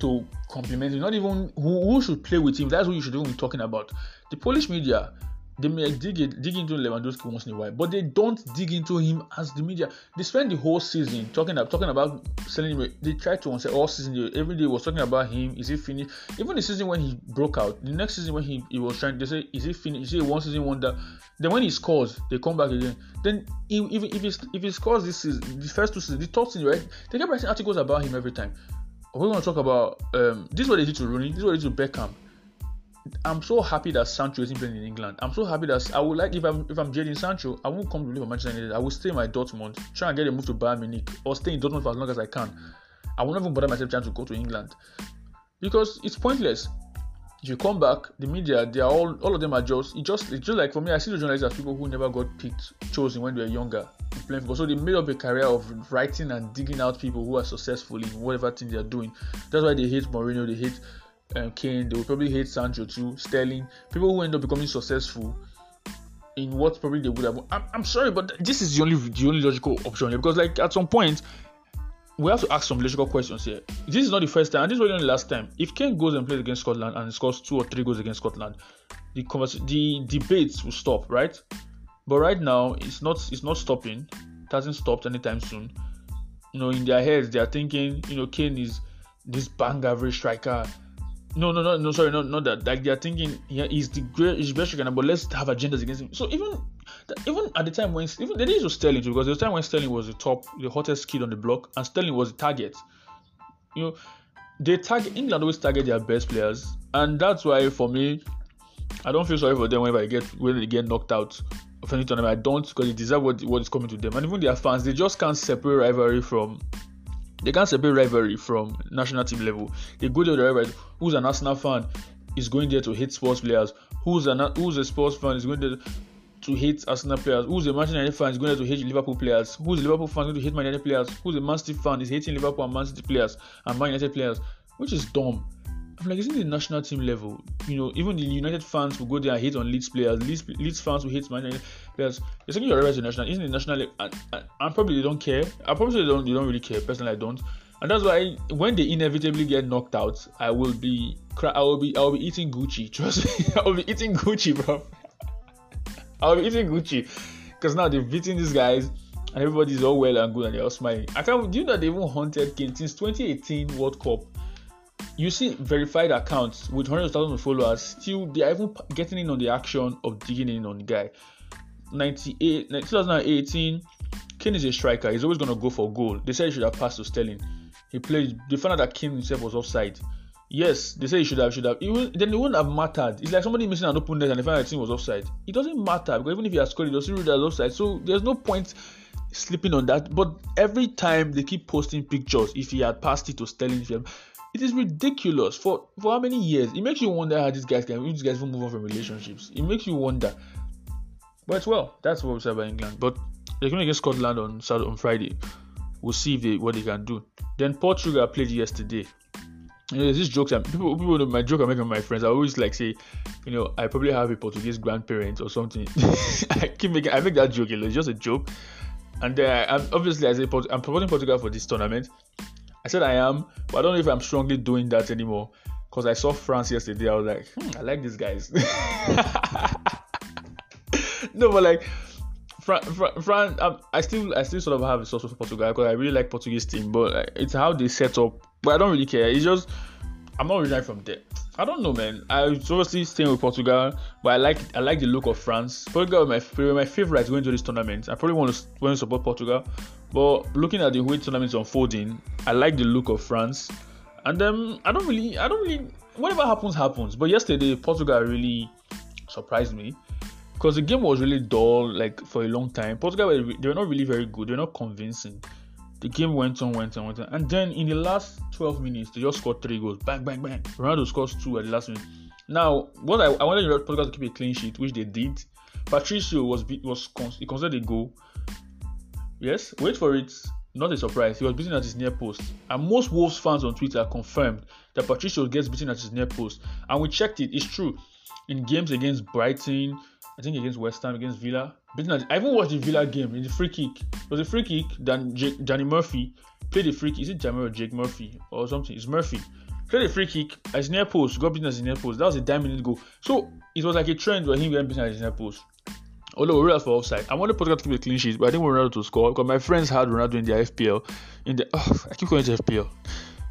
A: to complement him. Not even who, who should play with him. That's what you should even be talking about. The Polish media, they may dig, it, dig into Lewandowski once in a while, but they don't dig into him as the media. They spend the whole season talking about talking about selling him. They try to answer all season. Every day was talking about him. Is he finished? Even the season when he broke out, the next season when he, he was trying, they say, is he finished? Is he one season wonder? Then when he scores, they come back again. Then if if he, if he scores this season, the first two seasons, the top season, right? They kept writing articles about him every time. we're going to talk about um, this is what they did to Rooney, this is what they did to Beckham. I'm so happy that Sancho isn't playing in England. I'm so happy that I would like if I'm if I'm Jadon Sancho, I won't come to live in Manchester United. I will stay in my Dortmund, try and get a move to Bayern Munich, or stay in Dortmund for as long as I can. I won't even bother myself trying to go to England because it's pointless. If you come back, the media, they are all all of them are just it just it's just like for me, I see the journalists as people who never got picked, chosen when they were younger, playing football. So they made up a career of writing and digging out people who are successful in whatever thing they are doing. That's why they hate Mourinho, they hate Kane, they will probably hate Sancho too, Sterling. People who end up becoming successful in what probably they would have. I'm, I'm sorry, but this is the only the only logical option here because like at some point we have to ask some logical questions here. This is not the first time, and this was not the last time. If Kane goes and plays against Scotland and scores two or three goals against Scotland, the convers- the debates will stop, right? But right now, it's not it's not stopping. It hasn't stopped anytime soon. You know, in their heads, they are thinking, you know, Kane is this bang average striker no, no, no, no. Sorry, not not that. Like they are thinking, yeah, he's the great, he's best striker, but let's have agendas against him. So even, even at the time when even the days of Sterling too, because was time when Sterling was the top, the hottest kid on the block, and Sterling was the target. You know, they target England always target their best players, and that's why for me, I don't feel sorry for them whenever they get when they get knocked out of any tournament. I don't because they deserve what what is coming to them, and even their fans, they just can't separate rivalry from they can't separate rivalry from national team level. They go there the rivalry. Who's an Arsenal fan is going there to hate Spurs players. Who's an who's a Spurs fan is going there to hate Arsenal players. Who's a Manchester United fan is going there to hate Liverpool players. Who's a Liverpool fan is going to hate Man United players. Who's a Man City fan is hating Liverpool and Man City players and Man United players, which is dumb. I'm like, isn't the national team level? You know, even the United fans will go there and hate on Leeds players. Leeds, Leeds fans will hate Man United players. You're saying you're to national, isn't the national? And, and, probably they don't care. I probably they don't. They don't really care. Personally, I don't. And that's why when they inevitably get knocked out, I will be, I will be, I will be eating Gucci. Trust me, I will be eating Gucci, bro. I will be eating Gucci because now they're beating these guys and everybody's all well and good and they're all smiling. I can't. Do you know they even hunted Kane since 2018 World Cup? You see verified accounts with hundreds of thousands of followers still they are even getting in on the action of digging in on the guy. 98 2018 Kane is a striker. He's always going to go for goal. They said he should have passed to Sterling. He played they found out that Kane himself was offside. Yes they say he should have should have. Then it wouldn't have mattered. It's like somebody missing an open net and they found out the team was offside. It doesn't matter because even if he has scored it doesn't read as offside. So there's no point sleeping on that. But every time they keep posting pictures if he had passed it to Sterling if it is ridiculous for for how many years? It makes you wonder how these guys can these guys will move on from relationships. It makes you wonder. But well, that's what we said about England. But they're going against Scotland on Saturday, on Friday. We'll see if they, what they can do. Then Portugal played yesterday. You know, there's this joke. People, people know my joke I make with my friends. I always like say, you know, I probably have a Portuguese grandparent or something. I keep making, I make that joke. It's just a joke. And then I, I'm obviously say I'm promoting Portugal for this tournament. I said I am, but I don't know if I'm strongly doing that anymore. Because I saw France yesterday, I was like, hmm, I like these guys. no, but like, France, Fran- um, I still, I still sort of have a source for Portugal because I really like Portuguese team, but it's how they set up. But I don't really care. It's just, I'm not really from there. I don't know, man. I was obviously staying with Portugal, but I like I like the look of France. Portugal my, my favorite going to this tournament. I probably want to, want to support Portugal, but looking at the way tournaments unfolding, I like the look of France. And um, I don't really, I don't really, whatever happens, happens. But yesterday, Portugal really surprised me because the game was really dull, like for a long time. Portugal were, they were not really very good. They were not convincing. The game went on, went on, went on, and then in the last 12 minutes, they just scored three goals. Bang, bang, bang. Ronaldo scores two at the last minute. Now, what I, I wanted Portugal to keep a clean sheet, which they did. Patricio was was he considered a goal Yes, wait for it. Not a surprise. He was beaten at his near post. And most Wolves fans on Twitter confirmed that Patricio gets beaten at his near post. And we checked it. It's true. In games against Brighton, I think against West Ham, against Villa, beaten at, I even watched the Villa game in the free kick. It was a free kick. Then J- Danny Murphy played a free kick. Is it Jamie or Jake Murphy or something? It's Murphy. Played a free kick at his near post. Got beaten at his near post. That was a 10 minute goal. So it was like a trend where he got beaten at his near post. Although Ronaldo for offside, I wanted Portugal to keep a clean sheet, but I didn't want Ronaldo to score because my friends had Ronaldo in their FPL, in the oh, I keep calling it FPL,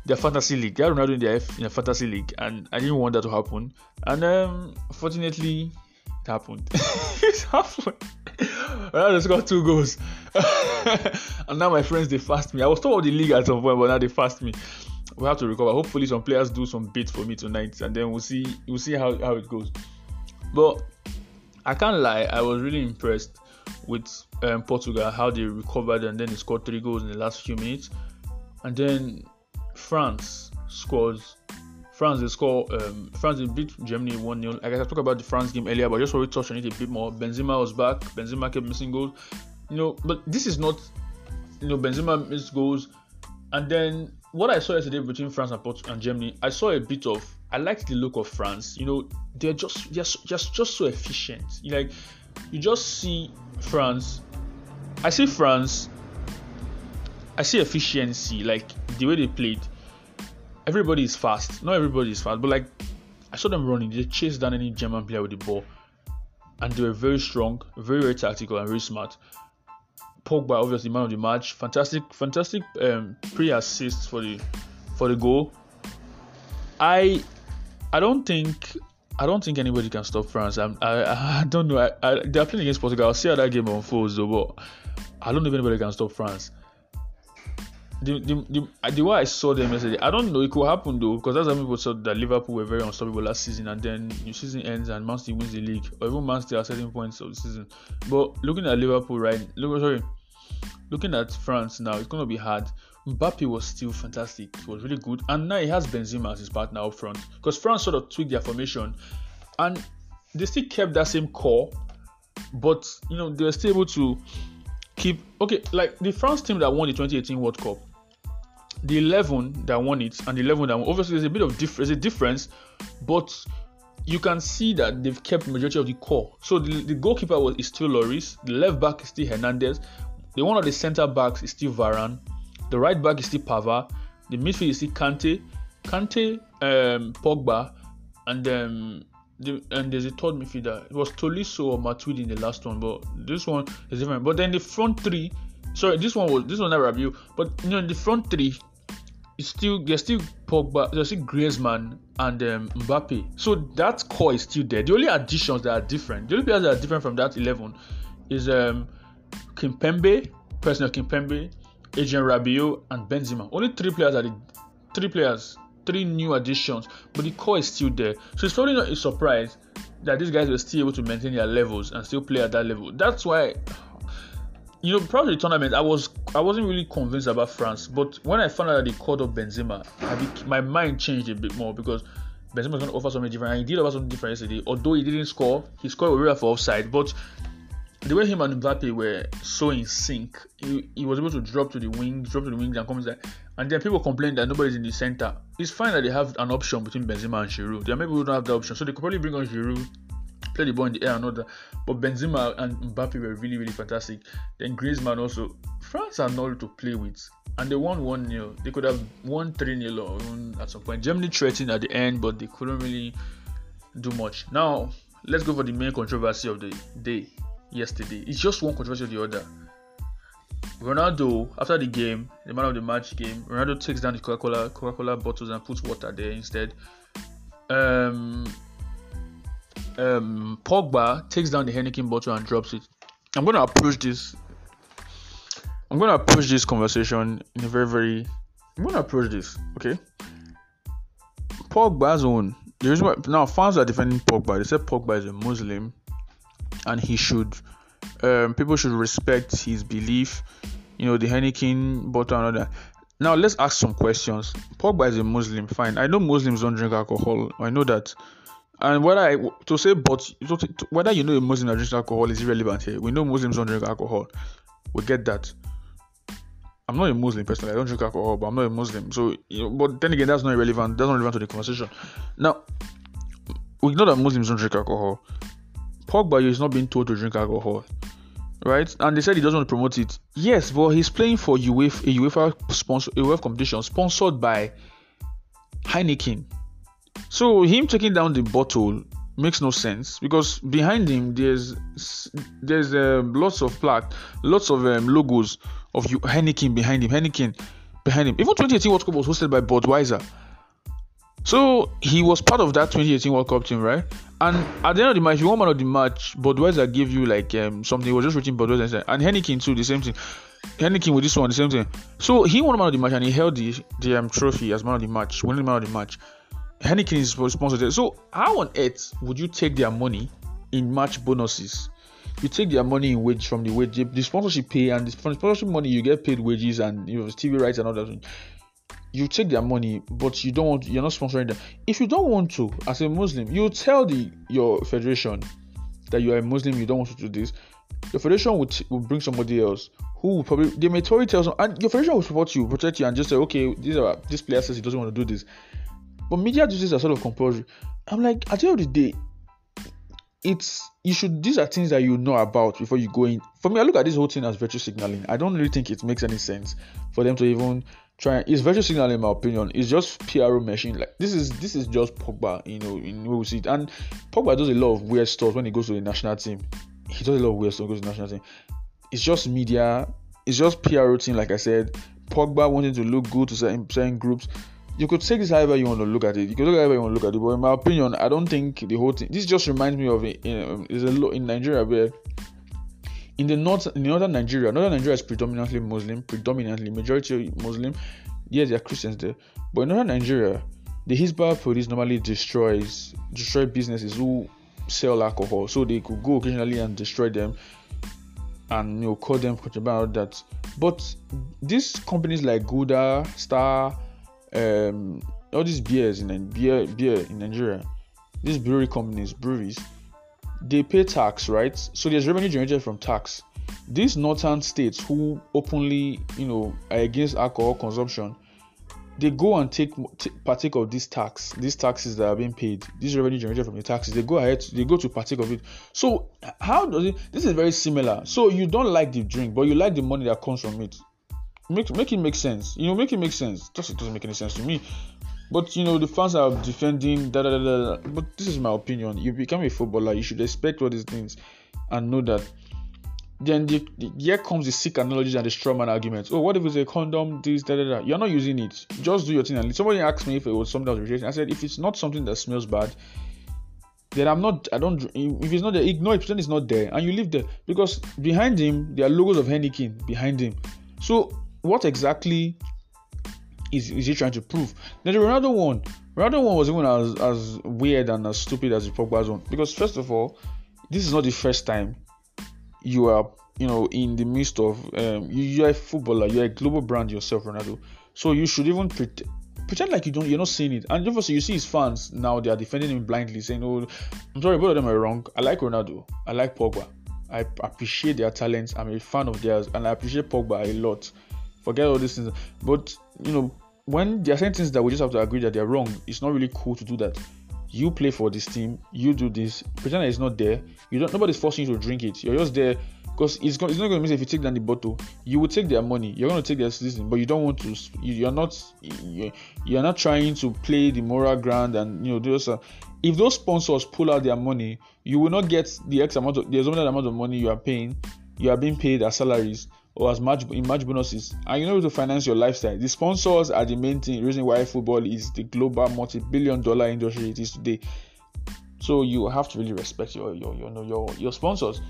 A: their fantasy league. They had Ronaldo in their F, in their fantasy league, and I didn't want that to happen. And um, fortunately, it happened. it happened. Ronaldo scored two goals, and now my friends they fast me. I was top of the league at some point, but now they fast me. we have to recover. Hopefully, some players do some bit for me tonight, and then we'll see we'll see how, how it goes. But I can't lie, I was really impressed with um, Portugal how they recovered and then they scored three goals in the last few minutes, and then France scores. France they score. Um, France they beat Germany one 0 I guess I talked about the France game earlier, but I just want to touch on it a bit more. Benzema was back. Benzema kept missing goals. You know, but this is not. You know, Benzema missed goals, and then what I saw yesterday between France and, Portugal and Germany, I saw a bit of. I liked the look of France. You know, they're just just just just so efficient. Like, you just see France. I see France. I see efficiency, like the way they played everybody is fast. Not everybody is fast, but like I saw them running. They chased down any German player with the ball, and they were very strong, very very tactical, and very smart. Pogba, obviously man of the match, fantastic, fantastic um, pre-assists for the for the goal. I I don't think I don't think anybody can stop France. I'm, I I don't know. I, I, they're playing against Portugal. I'll see how that game unfolds though, but I don't know if anybody can stop France the, the, the, the way I saw them yesterday, I don't know. It could happen though, because that's how people said that Liverpool were very unstoppable last season, and then the season ends and Man City wins the league, or even Man City at certain points of the season. But looking at Liverpool, right? Look, sorry, looking at France now, it's gonna be hard. Mbappe was still fantastic. He was really good, and now he has Benzema as his partner up front. Because France sort of tweaked their formation, and they still kept that same core, but you know they were still able to keep okay. Like the France team that won the 2018 World Cup, the 11 that won it and the 11 that won, obviously there's a bit of difference, a difference, but you can see that they've kept majority of the core. So the, the goalkeeper was is still Lloris, the left back is still Hernandez, the one of the centre backs is still Varane, the right back is still Pavard, the midfield is still Kante, Kante, um, Pogba, and um, the, and there's a third midfielder. It was Tolisso or Matuidi in the last one, but this one is different. But then the front three, sorry, this one was this one never review, but you know the front three it's still there's still Pogba, there's still Griezmann and um, Mbappe. So that core is still there. The only additions that are different, the only players that are different from that 11 is um, Kimpembe, person of Kimpembe, Adrien Rabiot, and Benzema. Only three players are the three players, three new additions, but the core is still there. So it's probably not a surprise that these guys were still able to maintain their levels and still play at that level. That's why you know, prior to the tournament, I was I wasn't really convinced about France, but when I found out that they called up Benzema, be, my mind changed a bit more because Benzema was going to offer something different, and he did offer something different yesterday. Although he didn't score, he scored a real for offside, but the way him and Mbappe were so in sync, he, he was able to drop to the wings, drop to the wings, and come inside. And then people complain that nobody's in the center. It's fine that they have an option between Benzema and Giroud. There are maybe who don't have the option, so they could probably bring on Giroud play the ball in the air and all that. But Benzema and Mbappe were really, really fantastic. Then Griezmann also. France are not to play with. And they won 1 0. They could have won 3 0 or at some point. Germany threatened at the end, but they couldn't really do much. Now, let's go for the main controversy of the day yesterday. It's just one controversy or the other. Ronaldo, after the game, the man of the match game, Ronaldo takes down the Coca-Cola Coca-Cola bottles and puts water there instead. Um, um, Pogba takes down the Heineken bottle and drops it. I'm to approach this. I'm to approach this conversation in a very, very. I'm to approach this, okay? Pogba's own. The reason why now fans are defending Pogba. They said Pogba is a Muslim, and he should. Um, people should respect his belief. You know the Heineken bottle and all that. Now let's ask some questions. Pogba is a Muslim, fine. I know Muslims don't drink alcohol. I know that. And whether I to say, but whether you know a Muslim that drinks alcohol is irrelevant here. We know Muslims don't drink alcohol. We get that. I'm not a Muslim personally. I don't drink alcohol, but I'm not a Muslim. So, you know, but then again, that's not irrelevant. That's not relevant to the conversation. Now, we know that Muslims don't drink alcohol. Pogba is not being told to drink alcohol, right? And they said he doesn't want to promote it. Yes, but he's playing for UEFA, a UEFA sponsor, a UEFA competition sponsored by Heineken. So him taking down the bottle makes no sense because behind him there's there's um, lots of plaque, lots of um, logos of Heineken behind him. Heineken behind him. Even 2018 World Cup was hosted by Budweiser. So he was part of that 2018 World Cup team, right? And at the end of the match, you won man of the match. Budweiser gave you like um, something. He was just reaching Budweiser and Heineken too, the same thing. Heineken with this one, the same thing. So he won man of the match and he held the the um, trophy as man of the match, winning man of the match. Heineken is responsible. So how on earth would you take their money in match bonuses? You take their money in wage from the wage, the sponsorship pay, and the sponsorship money you get paid wages and you know TV rights and all that. You take their money, but you don't want. You're not sponsoring them. If you don't want to, as a Muslim, you tell the your federation that you are a Muslim. You don't want to do this. Your federation would, will bring somebody else who will probably they may tell you and your federation will support you, protect you, and just say, okay, these are this player says he doesn't want to do this. But media duties are sort of compulsory. I'm like, at the end of the day, it's you should these are things that you know about before you go in. For me, I look at this whole thing as virtue signaling. I don't really think it makes any sense for them to even try. It's virtue signaling, in my opinion. It's just PRO machine. Like this is this is just Pogba, you know, in we see it. And Pogba does a lot of weird stuff when he goes to the national team. He does a lot of weird stuff when goes to the national team. It's just media. It's just PRO team. Like I said, Pogba wanting to look good to certain, certain groups you could take this however you want to look at it. You could look however you want to look at it. But in my opinion, I don't think the whole thing. This just reminds me of in, lot in Nigeria where in the north in northern Nigeria, northern Nigeria is predominantly Muslim, predominantly majority Muslim. Yes, there are Christians there, but in northern Nigeria, the Hisbah police normally destroys destroy businesses who sell alcohol, so they could go occasionally and destroy them and you know call them about that. But these companies like Gulder, Star, um, all these beers in beer beer in Nigeria, these brewery companies, breweries, they pay tax, right? So there's revenue generated from tax. These northern states who openly, you know, are against alcohol consumption, they go and take t- partake of this tax, these taxes that are being paid, this revenue generated from the taxes. They go ahead, they go to partake of it. So how does it? This is very similar. So you don't like the drink, but you like the money that comes from it make make it make sense. You know, make it make sense. Just it doesn't make any sense to me. But you know, the fans are defending da da da da. But this is my opinion. You become a footballer, you should expect all these things and know that. Then the, the, here comes the sick analogies and the strawman arguments. Oh, what if it's a condom? This da da da. You're not using it. Just do your thing. And somebody asked me if it was something that was rejected. I said if it's not something that smells bad, then I'm not. I don't. If it's not there, ignore it. Pretend it's not there, and you leave there because behind him there are logos of Heineken behind him. So what exactly is, is he trying to prove? Then the Ronaldo one, Ronaldo one was even as, as weird and as stupid as the Pogba's one. Because first of all, this is not the first time you are, you know, in the midst of um, you, you're a footballer, you're a global brand yourself, Ronaldo. So you should even pretend pretend like you don't you're not seeing it. And obviously you see his fans now they are defending him blindly saying oh i'm sorry both of them are wrong. I like ronaldo. I like pogba. I appreciate their talents. I'm a fan of theirs and i appreciate pogba a lot forget all these things. But you know, when there are certain things that we just have to agree that they're wrong, it's not really cool to do that. You play for this team, you do this, pretend it's not there. You don't nobody's forcing you to drink it. You're just there because it's, it's not going to mean if you take down the bottle, you will take their money. You're going to take their season, but you don't want to. You're not. You're not trying to play the moral ground and you know those. If those sponsors pull out their money, you will not get the X amount of the amount of money you are paying. You are being paid as salaries or as much in match bonuses. And you know to finance your lifestyle. The sponsors are the main thing reason why football is the global multi-billion dollar industry it is today. So you have to really respect your your your your, your sponsors.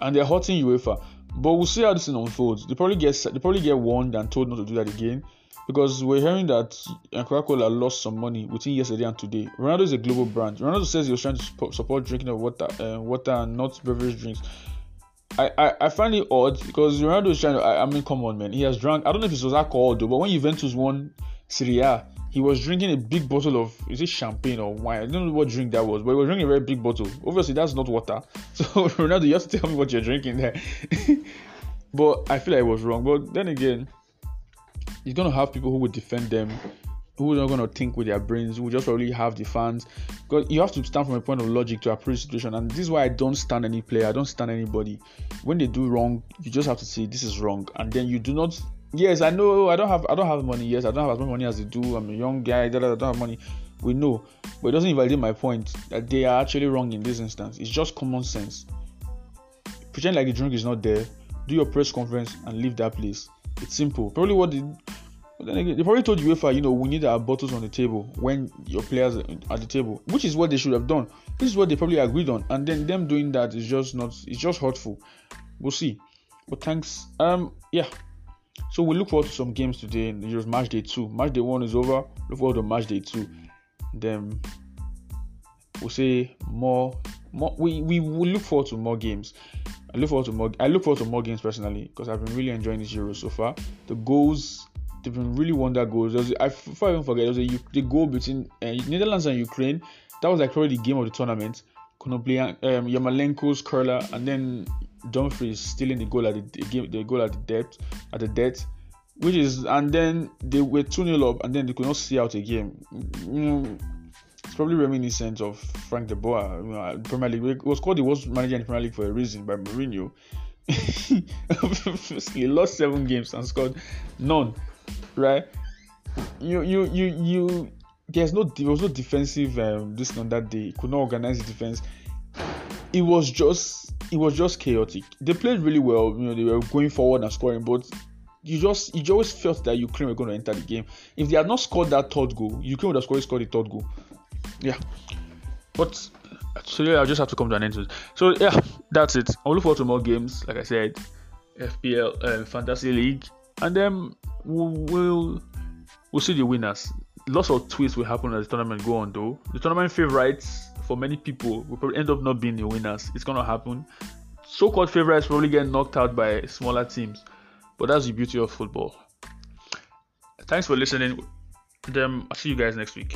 A: And they're hurting UEFA. But we'll see how this thing unfolds. They probably get they probably get warned and told not to do that again. Because we're hearing that Coca-Cola lost some money within yesterday and today. Ronaldo is a global brand. Ronaldo says he was trying to support drinking of water, uh, water and not beverage drinks. I, I, I find it odd because Ronaldo is trying to. I, I, mean, come on, man. He has drunk. I don't know if it was alcohol though, but when Juventus won Serie A, he was drinking a big bottle of is it champagne or wine? I don't know what drink that was, but he was drinking a very big bottle. Obviously, that's not water. So Ronaldo, you have to tell me what you're drinking there. but I feel like it was wrong. But then again, he's gonna have people who would defend them who are not going to think with their brains, who just probably have the fans. Because you have to stand from a point of logic to approach the situation. And this is why I don't stand any player, I don't stand anybody. When they do wrong, you just have to say this is wrong. And then you do not yes, I know I don't have I don't have money, yes, I don't have as much money as they do. I'm a young guy, I don't have money. We know. But it doesn't invalidate my point that they are actually wrong in this instance. It's just common sense. Pretend like the drink is not there, do your press conference and leave that place. It's simple. Probably what the then again, they probably told UEFA, you know, we need our bottles on the table when your players are at the table, which is what they should have done. This is what they probably agreed on, and then them doing that is just not, it's just hurtful. We'll see. But thanks. Um, yeah. So we look forward to some games today. Euros match day two. Match day one is over. Look forward to match day two. Then we'll say more. More. We we will look forward to more games. I look forward to more. I look forward to more games personally because I've been really enjoying this Euro so far. The goals, they've been really wonder goals. I even forget, there was a the goal between uh, Netherlands and Ukraine. That was like probably the game of the tournament. Konoplyan, um, Yarmolenko's curler, and then Dumfries stealing the goal at the, the game, the goal at the depth, at the depth, which is, and then they were 2 0 up, and then they could not see out a game. Mm, it's probably reminiscent of Frank de Boer. You know, Premier League was called the worst manager in the Premier League for a reason by Mourinho. he lost seven games and scored none. Right? You you you you. There's no there was no defensive um, this on that day. Could not organize the defense. It was just it was just chaotic. They played really well. You know they were going forward and scoring, but you just you just felt that Ukraine were going to enter the game. If they had not scored that third goal, Ukraine would have scored, scored the third goal yeah. But so yeah, I just have to come to an end. So yeah, that's it. I'll look forward to more games. Like I said, FPL, uh, Fantasy League, and then we'll, we'll see the winners. Lots of twists will happen as the tournament go on though. The tournament favorites for many people will probably end up not being the winners. It's gonna happen. So-called favorites probably get knocked out by smaller teams, but that's the beauty of football. Thanks for listening. Then I'll see you guys next week.